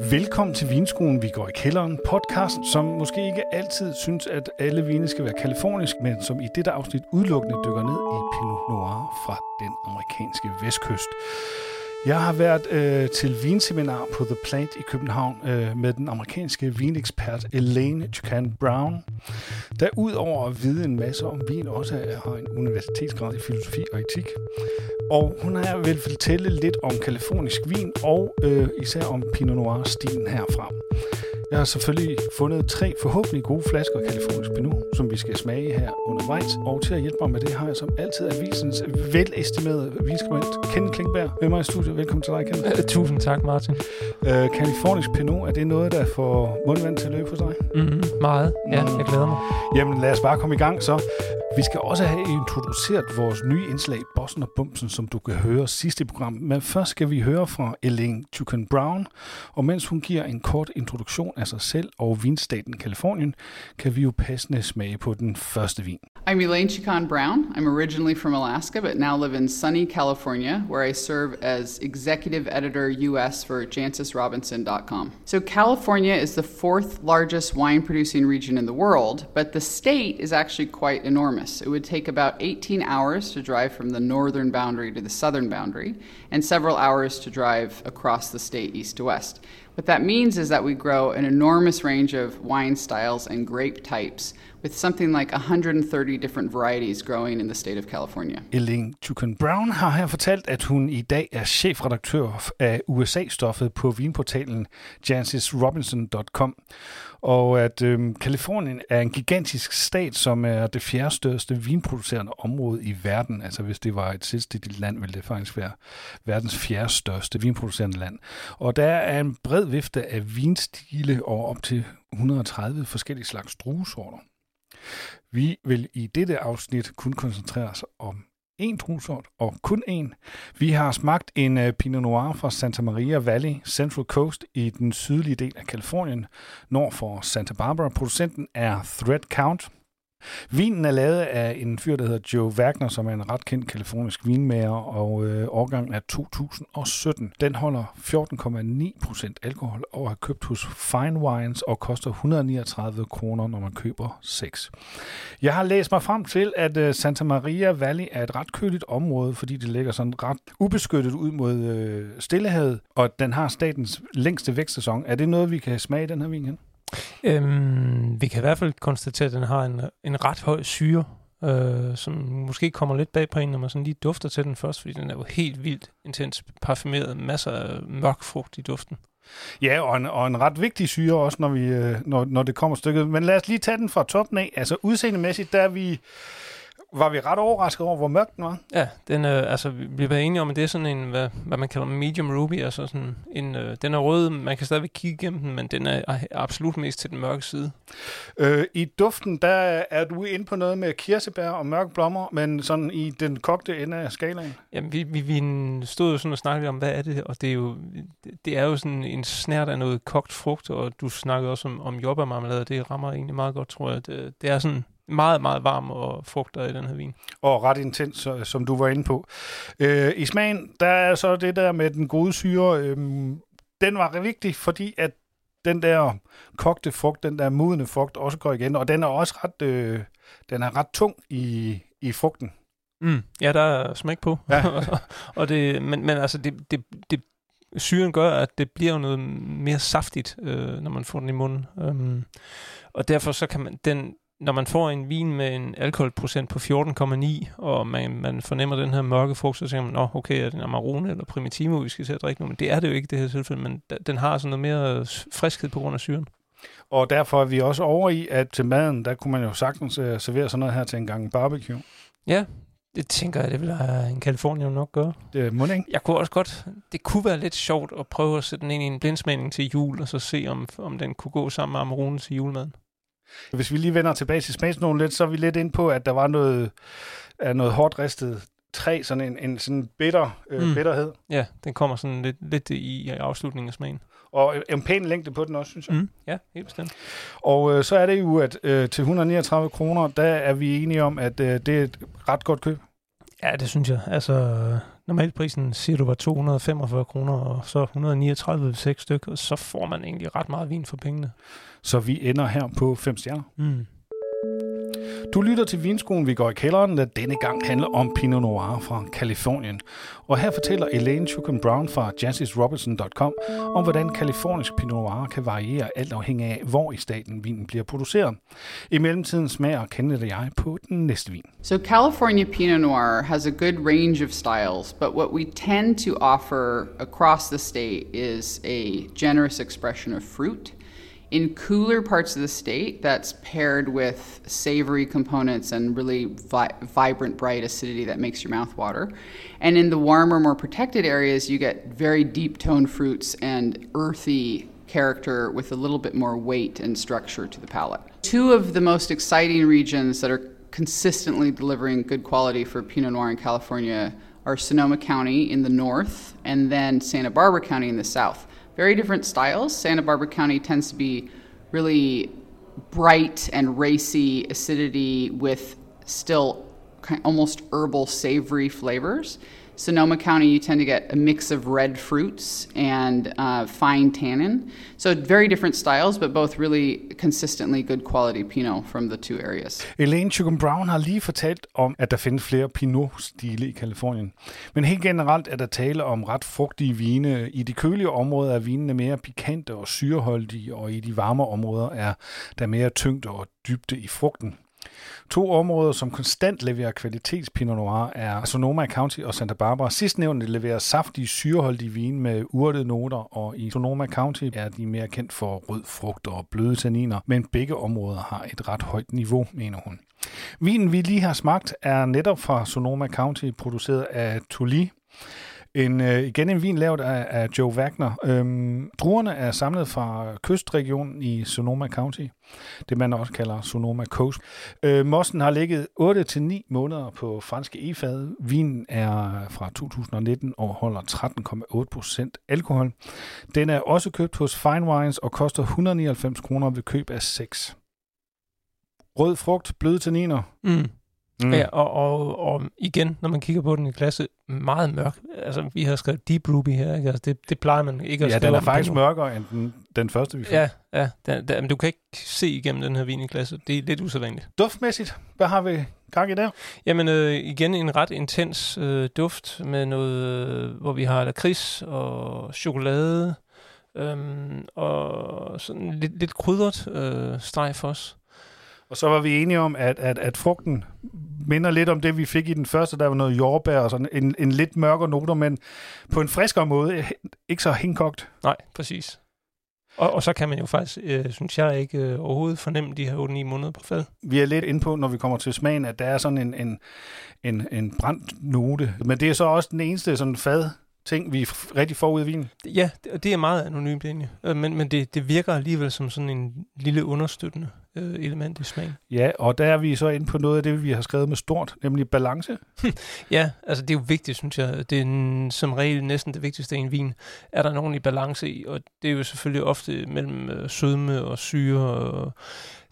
Velkommen til Vinskolen, vi går i kælderen. Podcast, som måske ikke altid synes, at alle vine skal være kalifornisk, men som i dette afsnit udelukkende dykker ned i Pinot Noir fra den amerikanske vestkyst. Jeg har været øh, til vinseminar på The Plant i København øh, med den amerikanske vinekspert Elaine Chukan Brown, der udover at vide en masse om vin, også har en universitetsgrad i filosofi og etik. Og hun har vil fortælle lidt om kalifornisk vin og øh, især om Pinot Noir-stilen herfra. Jeg har selvfølgelig fundet tre forhåbentlig gode flasker kalifornisk Pinot, som vi skal smage her undervejs. Og til at hjælpe mig med det har jeg som altid avisens velestimerede vinskribent Ken Klingberg med mig i studiet. Velkommen til dig, Ken. Tusind tak, Martin. Øh, kalifornisk Pinot, er det noget, der får mundvand til at løbe hos dig? Mm-hmm. Meget. Ja, jeg glæder mig. Jamen lad os bare komme i gang så. Vi skal også have introduceret vores nye indslag, Bossen og Bumsen, som du kan høre sidste program. Men først skal vi høre fra Elaine Chuken Brown, og mens hun giver en kort introduktion af sig selv og vinstaten Kalifornien, kan vi jo passende smage på den første vin. I'm Elaine Chicon Brown. I'm originally from Alaska, but now live in sunny California, where I serve as executive editor US for jancisrobinson.com. So, California is the fourth largest wine producing region in the world, but the state is actually quite enormous. It would take about 18 hours to drive from the northern boundary to the southern boundary, and several hours to drive across the state east to west. What that means is that we grow an enormous range of wine styles and grape types with something like 130 different varieties growing in the state of California. Elaine Chuken Brown har her fortalt, at hun i dag er chefredaktør af USA-stoffet på vinportalen jancesrobinson.com, og at øhm, Kalifornien er en gigantisk stat, som er det fjerde største vinproducerende område i verden. Altså hvis det var et selvstændigt land, ville det faktisk være verdens fjerde største vinproducerende land. Og der er en bred vifte af vinstile og op til 130 forskellige slags druesorter. Vi vil i dette afsnit kun koncentrere os om én druesort, og kun én. Vi har smagt en øh, Pinot Noir fra Santa Maria Valley, Central Coast i den sydlige del af Kalifornien, nord for Santa Barbara. Producenten er Thread Count. Vinen er lavet af en fyr, der hedder Joe Wagner, som er en ret kendt kalifornisk vinmager, og øh, årgangen er 2017. Den holder 14,9% alkohol og er købt hos Fine Wines og koster 139 kroner, når man køber 6. Jeg har læst mig frem til, at øh, Santa Maria Valley er et ret køligt område, fordi det ligger sådan ret ubeskyttet ud mod øh, Stillehavet, og den har statens længste vækstsæson. Er det noget, vi kan smage i den her vin hen? Øhm, vi kan i hvert fald konstatere, at den har en, en ret høj syre, øh, som måske kommer lidt bag på en, når man sådan lige dufter til den først, fordi den er jo helt vildt intens parfumeret, masser af mørk frugt i duften. Ja, og en, og en ret vigtig syre også, når, vi, øh, når, når det kommer stykket. Men lad os lige tage den fra toppen af. Altså udseendemæssigt, der er vi var vi ret overrasket over, hvor mørk den var. Ja, den, øh, altså, vi bliver enige om, at det er sådan en, hvad, hvad man kalder medium ruby, altså sådan en, øh, den er rød, man kan stadigvæk kigge igennem den, men den er absolut mest til den mørke side. Øh, I duften, der er du inde på noget med kirsebær og mørke blommer, men sådan i den kogte ende af skalaen? Jamen, vi, vi, vi stod jo sådan og snakkede om, hvad er det, og det er jo, det er jo sådan en snært af noget kogt frugt, og du snakkede også om, om jordbærmarmelade, det rammer egentlig meget godt, tror jeg. Det, det er sådan meget, meget varm og frugter i den her vin. Og ret intens, som du var inde på. Øh, I smagen, der er så det der med den gode syre. Øh, den var vigtig, fordi at den der kogte frugt, den der modne frugt, også går igen. Og den er også ret, øh, den er ret tung i, i frugten. Mm, ja, der er smæk på. Ja. og det, men, men altså, det, det, det, syren gør, at det bliver noget mere saftigt, øh, når man får den i munden. Um, og derfor så kan man, den, når man får en vin med en alkoholprocent på 14,9, og man, man fornemmer den her mørke frugt, så tænker man, Nå, okay, er det en Amarone eller Primitivo, vi skal til at drikke nu? Men det er det jo ikke det her tilfælde, men den har sådan noget mere friskhed på grund af syren. Og derfor er vi også over i, at til maden, der kunne man jo sagtens uh, servere sådan noget her til en gang barbecue. Ja, det tænker jeg, det vil en Kalifornien nok gøre. Det må ikke. Jeg kunne også godt, det kunne være lidt sjovt at prøve at sætte den ind i en blindsmagning til jul, og så se, om, om den kunne gå sammen med Amarone til julemaden. Hvis vi lige vender tilbage til smagsnogen lidt, så er vi lidt ind på, at der var noget, noget hårdt ristet træ, sådan en, en sådan bitter, øh, mm. bitterhed. Ja, den kommer sådan lidt, lidt i, i afslutningen af smagen. Og en pæn længde på den også, synes jeg. Mm. Ja, helt bestemt. Og øh, så er det jo, at øh, til 139 kroner, der er vi enige om, at øh, det er et ret godt køb. Ja, det synes jeg. Altså, normalprisen siger du var 245 kroner, og så 139 ved 6 stykker, så får man egentlig ret meget vin for pengene. Så vi ender her på 5 stjerner. Mm. Du lytter til Vinskolen, vi går i kælderen, der denne gang handler om Pinot Noir fra Kalifornien. Og her fortæller Elaine Chukum Brown fra jazzisrobinson.com om, hvordan kalifornisk Pinot Noir kan variere alt afhængig af, hvor i staten vinen bliver produceret. I mellemtiden smager Kenneth og jeg på den næste vin. So California Pinot Noir has a good range of styles, but what we tend to offer across the state is a generous expression of fruit. In cooler parts of the state, that's paired with savory components and really vi- vibrant, bright acidity that makes your mouth water. And in the warmer, more protected areas, you get very deep toned fruits and earthy character with a little bit more weight and structure to the palate. Two of the most exciting regions that are consistently delivering good quality for Pinot Noir in California are Sonoma County in the north and then Santa Barbara County in the south very different styles. Santa Barbara County tends to be really bright and racy acidity with still almost herbal savory flavors. Sonoma County, you tend to get a mix of red fruits and uh, fine tannin. So very different styles, but both really consistently good quality Pinot from the two areas. Elaine Chukum Brown har lige fortalt om, at der findes flere Pinot-stile i Kalifornien. Men helt generelt er der tale om ret frugtige vine. I de kølige områder er vinene mere pikante og syreholdige, og i de varme områder er der mere tyngde og dybde i frugten. To områder, som konstant leverer kvalitets Pinot Noir, er Sonoma County og Santa Barbara. Sidstnævnte leverer saftige, syreholdige vin med urtede noter, og i Sonoma County er de mere kendt for rød frugt og bløde tanniner, men begge områder har et ret højt niveau, mener hun. Vinen, vi lige har smagt, er netop fra Sonoma County, produceret af Tully, en, øh, igen en vin lavet af, af Joe Wagner. Øhm, druerne er samlet fra kystregionen i Sonoma County, det man også kalder Sonoma Coast. Øh, mossen har ligget 8-9 måneder på franske e-fad. Vinen er fra 2019 og holder 13,8 procent alkohol. Den er også købt hos Fine Wines og koster 199 kroner ved køb af 6. Rød frugt, bløde tanniner. Mm. Mm. Ja, og, og, og igen, når man kigger på den i klasse, meget mørk. Altså, vi har skrevet Deep Ruby her, ikke? Altså, det, det plejer man ikke at Ja, den er faktisk mørkere end den, den første, vi fik. Ja, ja den, den, men du kan ikke se igennem den her vin i klasse. Det er lidt usædvanligt. Duftmæssigt, hvad har vi gang i der? Jamen, øh, igen en ret intens øh, duft med noget, øh, hvor vi har lakrids og chokolade, øh, og sådan lidt, lidt krydret øh, strejf også. Og så var vi enige om, at, at, at frugten minder lidt om det, vi fik i den første. Der var noget jordbær og sådan en, en lidt mørkere noter, men på en friskere måde. Ikke så henkogt. Nej, præcis. Og, og så kan man jo faktisk, øh, synes jeg, ikke øh, overhovedet fornemme de her 8-9 måneder på fad. Vi er lidt inde på, når vi kommer til smagen, at der er sådan en, en, en, en brændt note. Men det er så også den eneste sådan fad ting, vi rigtig får ud af vinen. Ja, det, det er meget anonymt egentlig. Øh, men, men det, det virker alligevel som sådan en lille understøttende øh, element i smagen. Ja, og der er vi så inde på noget af det, vi har skrevet med stort, nemlig balance. ja, altså det er jo vigtigt, synes jeg. Det er en, som regel næsten det vigtigste i en vin. Er der nogen i balance i, og det er jo selvfølgelig ofte mellem øh, sødme og syre og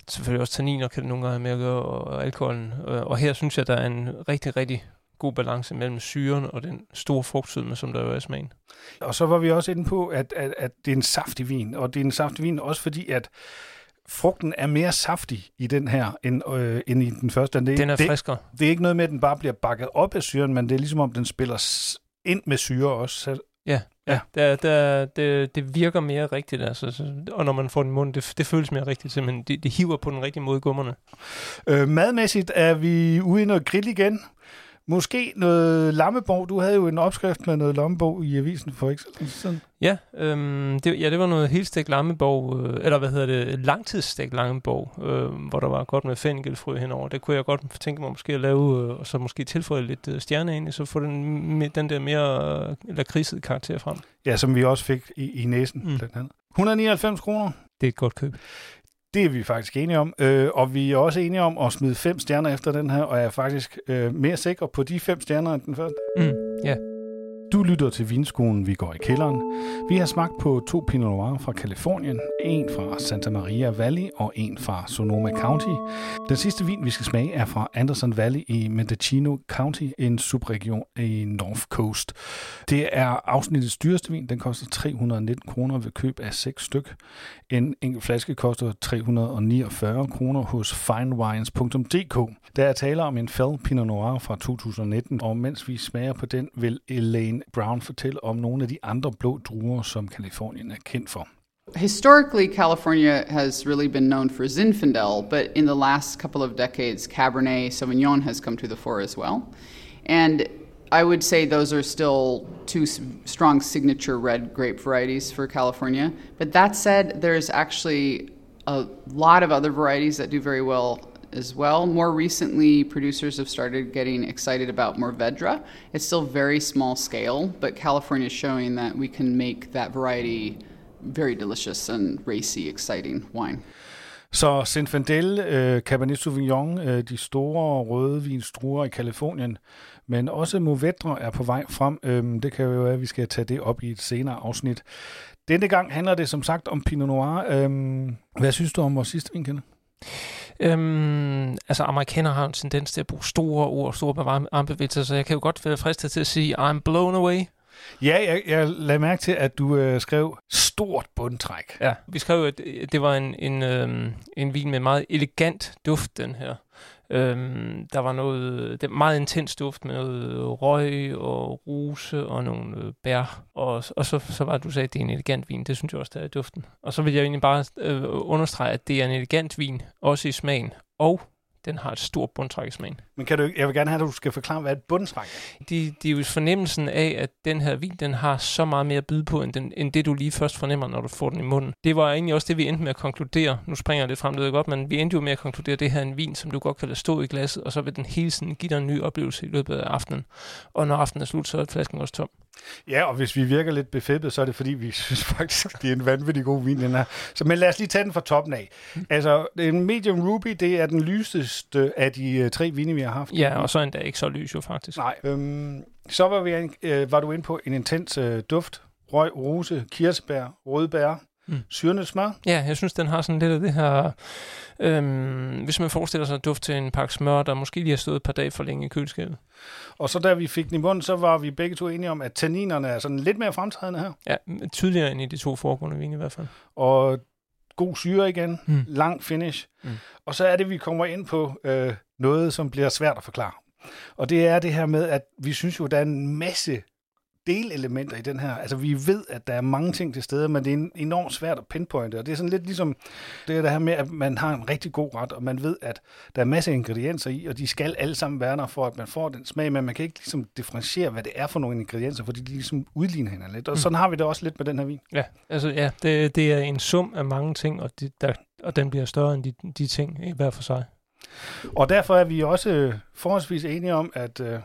selvfølgelig også tanniner kan det nogle gange med at gøre, og alkoholen. Og her synes jeg, der er en rigtig, rigtig god balance mellem syren og den store frugtsødme, som der jo er i smagen. Og så var vi også inde på, at, at, at det er en saftig vin, og det er en saftig vin også fordi, at frugten er mere saftig i den her, end, øh, end i den første. Det, den er det, friskere. Det er ikke noget med, at den bare bliver bakket op af syren, men det er ligesom om, den spiller ind med syre også. Så, ja, ja. Det, det, det, det virker mere rigtigt, altså, og når man får den i munden, det, det føles mere rigtigt, simpelthen. Det, det hiver på den rigtige måde gummerne. Øh, madmæssigt er vi ude i noget grill igen. Måske noget lammebog. Du havde jo en opskrift med noget lammebog i avisen for ikke sådan. Ja, øhm, det, ja, det var noget helt stegt lammebog, øh, eller hvad hedder det, langtidsstegt lammebog, øh, hvor der var godt med fennikelfrø henover. Det kunne jeg godt tænke mig måske at lave, øh, og så måske tilføje lidt øh, stjerne ind, så få den, den der mere øh, lakridsede karakter frem. Ja, som vi også fik i, i næsen, mm. blandt andet. 199 kroner. Det er et godt køb. Det er vi faktisk enige om, øh, og vi er også enige om at smide fem stjerner efter den her, og jeg er faktisk øh, mere sikker på de fem stjerner end den første. Mm, ja. Du lytter til Vinskolen, vi går i kælderen. Vi har smagt på to Pinot Noir fra Kalifornien, en fra Santa Maria Valley og en fra Sonoma County. Den sidste vin, vi skal smage, er fra Anderson Valley i Mendocino County, en subregion i North Coast. Det er afsnittets dyreste vin. Den koster 319 kroner ved køb af 6 styk. En enkelt flaske koster 349 kroner hos finewines.dk. Der er tale om en Fell Pinot Noir fra 2019, og mens vi smager på den, vil Elaine Brown fortælle om nogle af de andre blå druer, som Kalifornien er kendt for. Historically, California has really been known for Zinfandel, but in the last couple of decades, Cabernet Sauvignon has come to the fore as well. And I would say those are still two strong signature red grape varieties for California. But that said, there's actually a lot of other varieties that do very well as well. More recently, producers have started getting excited about Morvedra. It's still very small scale, but California is showing that we can make that variety very delicious and racy, exciting wine. Så Zinfandel, øh, Cabernet Sauvignon, øh, de store rødvinsdruer i Kalifornien, men også Movedre er på vej frem. Øhm, det kan jo være, at vi skal tage det op i et senere afsnit. Denne gang handler det som sagt om Pinot Noir. Øh, hvad synes du om vores sidste vinkende? Øhm, altså, amerikanere har en tendens til at bruge store ord, store armbevægelser, så jeg kan jo godt være fristet til at sige, I'm blown away. Ja, jeg, jeg lagde mærke til, at du øh, skrev stort bundtræk. Ja, vi skrev, at det var en, en, øh, en vin med meget elegant duft, den her. Øhm, der var noget det meget intens duft med noget røg og ruse og nogle øh, bær. Og, og så, så var du sagde, at det er en elegant vin. Det synes jeg også, der er duften. Og så vil jeg egentlig bare øh, understrege, at det er en elegant vin, også i smagen. Og den har et stort bundtræk i smagen. Men kan du, jeg vil gerne have, at du skal forklare, hvad et bundtræk er. Det, det er jo fornemmelsen af, at den her vin, den har så meget mere at byde på, end, den, end det du lige først fornemmer, når du får den i munden. Det var egentlig også det, vi endte med at konkludere. Nu springer jeg lidt frem, det ved godt, men vi endte jo med at konkludere, at det her er en vin, som du godt kan lade stå i glasset, og så vil den hele tiden give dig en ny oplevelse i løbet af aftenen. Og når aftenen er slut, så er flasken også tom. Ja, og hvis vi virker lidt befæbet, så er det fordi, vi synes faktisk, det er en vanvittig god vin, den her. Så, men lad os lige tage den fra toppen af. Altså, en medium ruby, det er den lyseste af de uh, tre vine, vi har haft. Ja, og så endda ikke så lys jo faktisk. Nej. Øhm, så var, vi, øh, var du inde på en intens øh, duft. Røg, rose, kirsebær, rødbær, mm. syrende smør. Ja, jeg synes, den har sådan lidt af det her... Øhm, hvis man forestiller sig duft til en pakke smør, der måske lige har stået et par dage for længe i køleskabet. Og så da vi fik den i munden, så var vi begge to enige om, at tanninerne er sådan lidt mere fremtrædende her. Ja, tydeligere end i de to foregående vine i hvert fald. Og god syre igen, mm. lang finish. Mm. Og så er det, vi kommer ind på øh, noget, som bliver svært at forklare. Og det er det her med, at vi synes jo, der er en masse delelementer i den her. Altså, vi ved, at der er mange ting til stede, men det er enormt svært at pinpointe, og det er sådan lidt ligesom det, det her med, at man har en rigtig god ret, og man ved, at der er masser af ingredienser i, og de skal alle sammen være der, for at man får den smag, men man kan ikke ligesom differentiere, hvad det er for nogle ingredienser, fordi de ligesom udligner hinanden lidt. Og mm. sådan har vi det også lidt med den her vin. Ja, altså ja, det, det er en sum af mange ting, og, de, der, og den bliver større end de, de ting hver for sig. Og derfor er vi også forholdsvis enige om, at øh,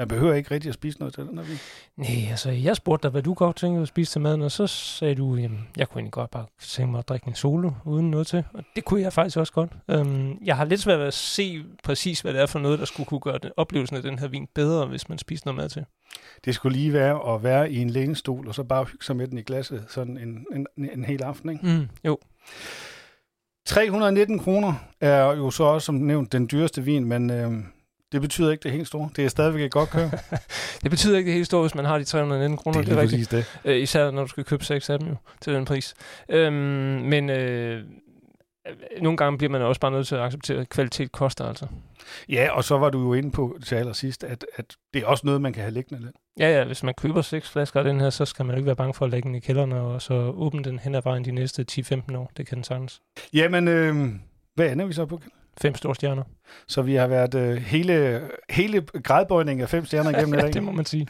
man behøver ikke rigtig at spise noget til den her vin. Nej, altså jeg spurgte dig, hvad du godt tænkte at spise til maden, og så sagde du, jamen, jeg kunne egentlig godt bare tænke mig at drikke en solo uden noget til. Og det kunne jeg faktisk også godt. Um, jeg har lidt svært ved at se præcis, hvad det er for noget, der skulle kunne gøre den, oplevelsen af den her vin bedre, hvis man spiser noget mad til. Det skulle lige være at være i en lænestol, og så bare hygge sig med den i glasset sådan en, en, en hel aften, ikke? Mm, jo. 319 kroner er jo så også, som nævnt, den dyreste vin, men øh, det betyder ikke det helt store. Det er stadigvæk et godt køb. det betyder ikke det helt store, hvis man har de 319 kroner. Det er, det er rigtigt. det. Øh, især når du skal købe seks af dem jo, til den pris. Øhm, men øh, nogle gange bliver man også bare nødt til at acceptere, at kvalitet koster altså. Ja, og så var du jo inde på til allersidst, at, at det er også noget, man kan have liggende lidt. Ja, ja, hvis man køber seks flasker af den her, så skal man jo ikke være bange for at lægge den i kælderen, og så åbne den hen ad vejen de næste 10-15 år. Det kan den sagtens. Jamen, øh, hvad ender vi så på? Fem store stjerner. Så vi har været øh, hele, hele gradbøjning af fem stjerner igennem i dag. det må man sige.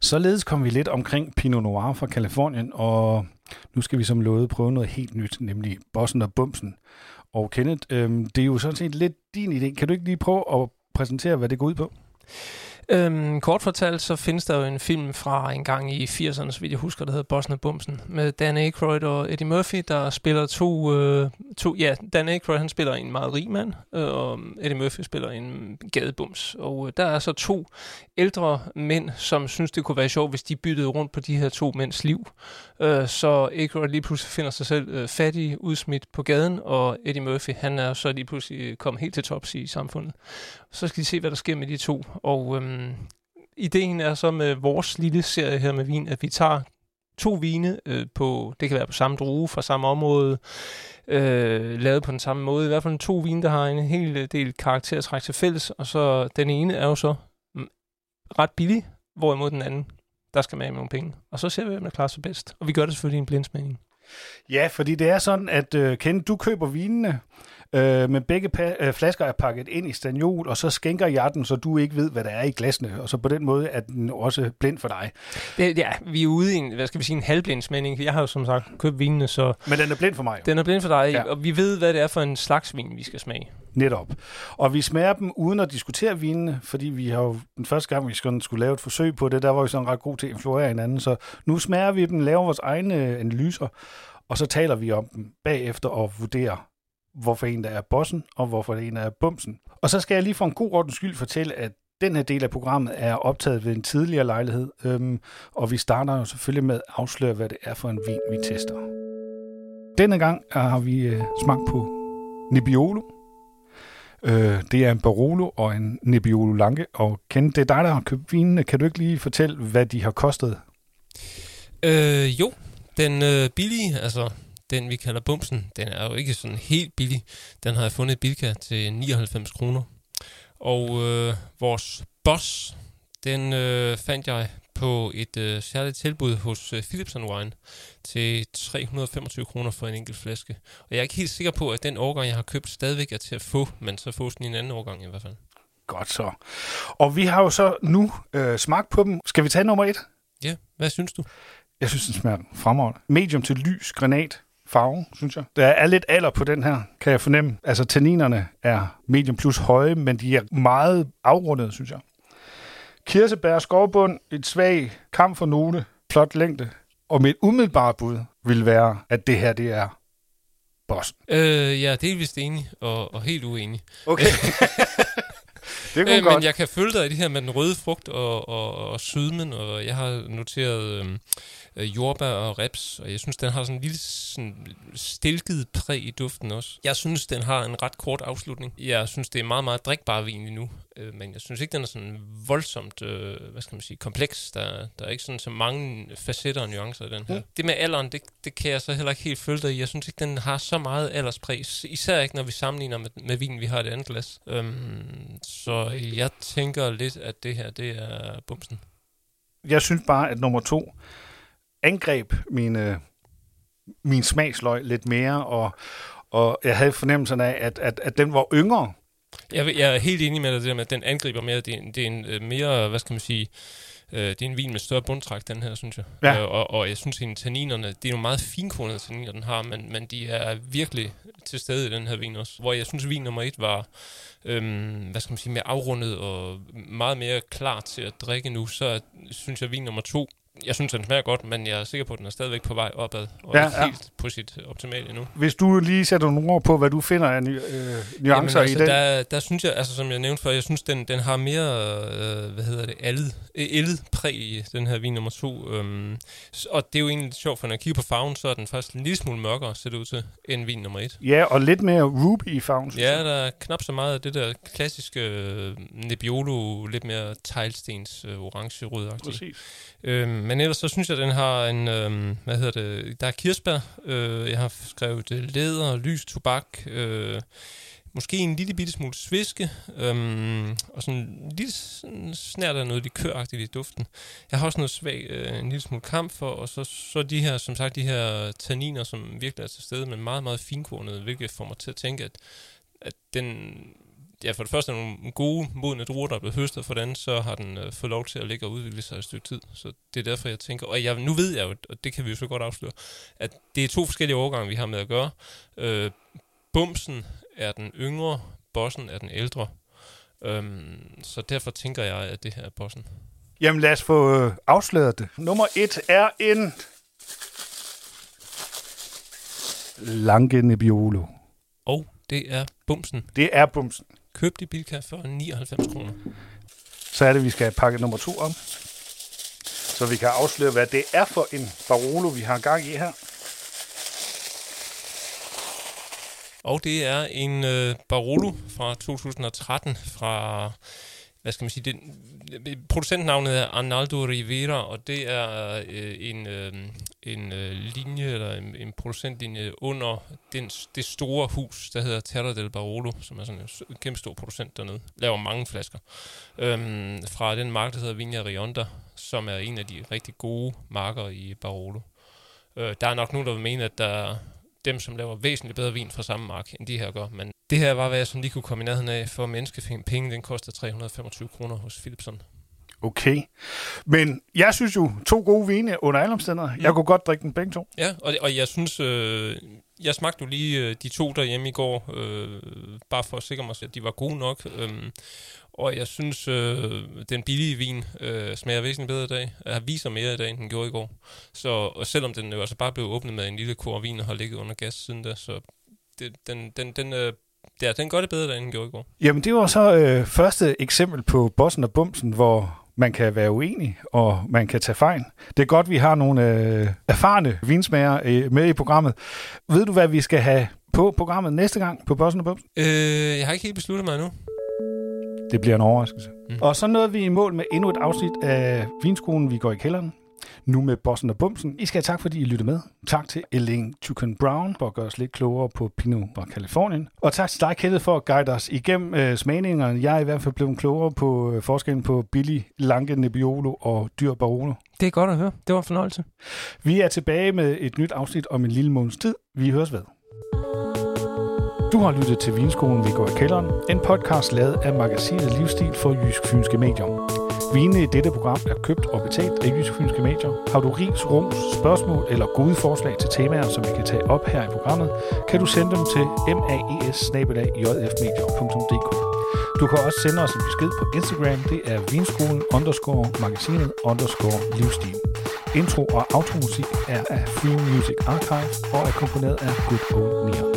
Således kom vi lidt omkring Pinot Noir fra Kalifornien, og nu skal vi som lovet prøve noget helt nyt, nemlig Bossen og Bumsen. Og Kenneth, øh, det er jo sådan set lidt din idé. Kan du ikke lige prøve at præsentere, hvad det går ud på? Øhm, kort fortalt, så findes der jo en film fra en gang i 80'erne, så vidt jeg husker, der hedder Bossen og Bumsen, med Dan Aykroyd og Eddie Murphy, der spiller to, øh, to, ja, Dan Aykroyd, han spiller en meget rig mand, øh, og Eddie Murphy spiller en gadebums. Og øh, der er så to ældre mænd, som synes, det kunne være sjovt, hvis de byttede rundt på de her to mænds liv. Øh, så Aykroyd lige pludselig finder sig selv øh, fattig, udsmidt på gaden, og Eddie Murphy, han er så lige pludselig øh, kommet helt til tops i samfundet. Så skal de se, hvad der sker med de to. Og øh, ideen er så med vores lille serie her med vin, at vi tager to vine øh, på, det kan være på samme druge fra samme område, øh, lavet på den samme måde. I hvert fald to vine, der har en hel øh, del karaktertræk til fælles, og så den ene er jo så mm, ret billig, hvorimod den anden, der skal med nogle penge. Og så ser vi, hvem der klarer sig bedst. Og vi gør det selvfølgelig i en blindsmagning. Ja, fordi det er sådan, at uh, Ken, du køber vinene, øh, men begge pa- øh, flasker er pakket ind i staniol, og så skænker jeg den, så du ikke ved, hvad der er i glasene, og så på den måde er den også blind for dig. Det, ja, vi er ude i en, hvad skal vi sige, en halvblindsmænding. Jeg har jo som sagt købt vinene, så... Men den er blind for mig. Den er blind for dig, ja. og vi ved, hvad det er for en slags vin, vi skal smage. Netop. Og vi smager dem uden at diskutere vinene, fordi vi har jo den første gang, vi skulle lave et forsøg på det, der var vi sådan ret gode til at influere hinanden. Så nu smager vi dem, laver vores egne øh, analyser, og så taler vi om dem bagefter og vurderer, hvorfor en der er bossen, og hvorfor en der er bumsen. Og så skal jeg lige for en god ordens skyld fortælle, at den her del af programmet er optaget ved en tidligere lejlighed, øhm, og vi starter jo selvfølgelig med at afsløre, hvad det er for en vin, vi tester. Denne gang øh, har vi øh, smagt på Nebbiolo. Øh, det er en Barolo og en Nebbiolo Lange, og Ken, det er dig, der har købt vinene. Kan du ikke lige fortælle, hvad de har kostet? Øh, jo, den øh, billige, altså den vi kalder bumsen, den er jo ikke sådan helt billig. Den har jeg fundet i Bilka til 99 kroner. Og øh, vores boss, den øh, fandt jeg på et øh, særligt tilbud hos øh, Philips Wine til 325 kroner for en enkelt flaske. Og jeg er ikke helt sikker på, at den årgang, jeg har købt, stadigvæk er til at få, men så fås den i en anden årgang i hvert fald. Godt så. Og vi har jo så nu øh, smagt på dem. Skal vi tage nummer et? Ja, hvad synes du? Jeg synes, den smager fremragende. Medium til lys granat farve, synes jeg. Der er lidt alder på den her, kan jeg fornemme. Altså, tanninerne er medium plus høje, men de er meget afrundede, synes jeg. Kirsebær, skovbund, et svag kamp for note, flot længde. Og mit umiddelbare bud vil være, at det her, det er bossen. Øh, jeg er delvist enig og, og helt uenig. Okay. det kunne øh, godt. Men jeg kan følge dig i det her med den røde frugt og, og, og sydmen, og jeg har noteret... Øh, øh, jordbær og reps, og jeg synes, den har sådan en lille sådan, stilket præg i duften også. Jeg synes, den har en ret kort afslutning. Jeg synes, det er meget, meget drikbar vin lige nu, øh, men jeg synes ikke, den er sådan voldsomt, øh, hvad skal man sige, kompleks. Der, der er ikke sådan så mange facetter og nuancer i den her. Mm. Det med alderen, det, det kan jeg så heller ikke helt følge dig i. Jeg synes ikke, den har så meget alderspræg, især ikke, når vi sammenligner med, med vin, vi har i det andet glas. Øhm, så jeg tænker lidt, at det her, det er bumsen. Jeg synes bare, at nummer to, angreb min, øh, min smagsløg lidt mere, og, og jeg havde fornemmelsen af, at, at, at den var yngre. Jeg, jeg er helt enig med dig, det der med, at den angriber mere. Det er, det er en øh, mere, hvad skal man sige, øh, det er en vin med større bundtræk, den her, synes jeg. Ja. Øh, og, og jeg synes, at tanninerne, det er nogle meget finkornede tanniner, den har, men, men de er virkelig til stede i den her vin også. Hvor jeg synes, at vin nummer et var, øhm, hvad skal man sige, mere afrundet og meget mere klar til at drikke nu, så synes jeg, at vin nummer to jeg synes, den smager godt, men jeg er sikker på, at den er stadigvæk på vej opad, og ja, er helt på sit optimale endnu. Hvis du lige sætter nogle ord på, hvad du finder af øh, nuancer Jamen, altså, i den? Der, der synes jeg, altså som jeg nævnte før, jeg synes, den, den har mere, øh, hvad hedder det, allet, ældet præg i den her vin nummer to. Øhm, og det er jo egentlig lidt sjovt, for når jeg kigger på farven, så er den faktisk en lille smule mørkere, ser det ud til, end vin nummer et. Ja, og lidt mere ruby i farven. Ja, der er knap så meget af det der klassiske øh, Nebbiolo, lidt mere teglstens øh, orange-rød Præcis. Øhm, Øhm, men ellers så synes jeg, at den har en, øh, hvad hedder det, der er kirsebær, øh, jeg har skrevet øh, læder, lys, tobak, øh, måske en lille bitte smule sviske, øhm, og sådan en lille snært af noget likøragtigt i duften. Jeg har også noget svag, øh, en lille smule kamp for, og så, så de her, som sagt, de her tanniner, som virkelig er til stede, men meget, meget finkornet, hvilket får mig til at tænke, at, at den ja, for det første er nogle gode, modne druer, der er blevet høstet, for den så har den øh, fået lov til at ligge og udvikle sig et stykke tid. Så det er derfor, jeg tænker, og jeg, nu ved jeg jo, og det kan vi jo så godt afsløre, at det er to forskellige årgange, vi har med at gøre. Øh, bumsen er den yngre, bossen er den ældre. Øhm, så derfor tænker jeg, at det her er bossen. Jamen lad os få øh, afsløret det. Nummer et er en Lange Nebbiolo. det er Bumsen. Det er Bumsen. Købt i Bilka for 99 kroner. Så er det, vi skal have pakket nummer to om. Så vi kan afsløre, hvad det er for en Barolo, vi har gang i her. Og det er en øh, Barolo fra 2013 fra, hvad skal man sige, det, producentnavnet er Arnaldo Rivera, og det er øh, en, øh, en øh, linje, eller en, en producentlinje under den, det store hus, der hedder Terra del Barolo, som er sådan en kæmpe stor producent dernede, laver mange flasker, øhm, fra den mark, der hedder Vigna Rionda, som er en af de rigtig gode marker i Barolo. Øh, der er nok nogen, der vil mene, at der dem, som laver væsentligt bedre vin fra samme mark, end de her gør. Men det her var, hvad jeg sådan lige kunne komme i nærheden af for menneskepenge. Den koster 325 kroner hos Philipson. Okay. Men jeg synes jo, to gode vine under alle omstændigheder. Mm. Jeg kunne godt drikke den begge to. Ja, og, og jeg synes, øh, jeg smagte jo lige øh, de to derhjemme i går, øh, bare for at sikre mig, at de var gode nok. Øh, og jeg synes, øh, den billige vin øh, smager væsentligt bedre i dag. Jeg viser mere i dag, end den gjorde i går. Så, og selvom den jo altså bare blev åbnet med en lille kor vin og har ligget under gas siden da, så det, den, den, den, øh, ja, den gør det bedre, end den gjorde i går. Jamen, det var så øh, første eksempel på Bossen og Bumsen, hvor man kan være uenig, og man kan tage fejl. Det er godt, vi har nogle øh, erfarne vinsmager øh, med i programmet. Ved du, hvad vi skal have på programmet næste gang på Bossen og Bumsen? Øh, jeg har ikke helt besluttet mig endnu. Det bliver en overraskelse. Mm. Og så nåede vi i mål med endnu et afsnit af Vinskolen, vi går i kælderen. Nu med Bossen og Bumsen. I skal have tak, fordi I lyttede med. Tak til Elaine Tucan Brown for at gøre os lidt klogere på Pinot fra Kalifornien. Og tak til dig, Kenneth, for at guide os igennem øh, smagningerne. Jeg er i hvert fald blevet klogere på øh, forskellen på billig Lange Nebbiolo og dyr Barolo. Det er godt at høre. Det var en fornøjelse. Vi er tilbage med et nyt afsnit om en lille måneds tid. Vi høres ved. Du har lyttet til Vinskolen, vi går i kælderen. En podcast lavet af magasinet Livsstil for Jysk Fynske Medier. Vinene i dette program er købt og betalt af Jysk Fynske Medier. Har du ris, ros, spørgsmål eller gode forslag til temaer, som vi kan tage op her i programmet, kan du sende dem til maes Du kan også sende os en besked på Instagram. Det er vinskolen underscore magasinet underscore livsstil. Intro og automusik er af Free Music Archive og er komponeret af Good Old Neon.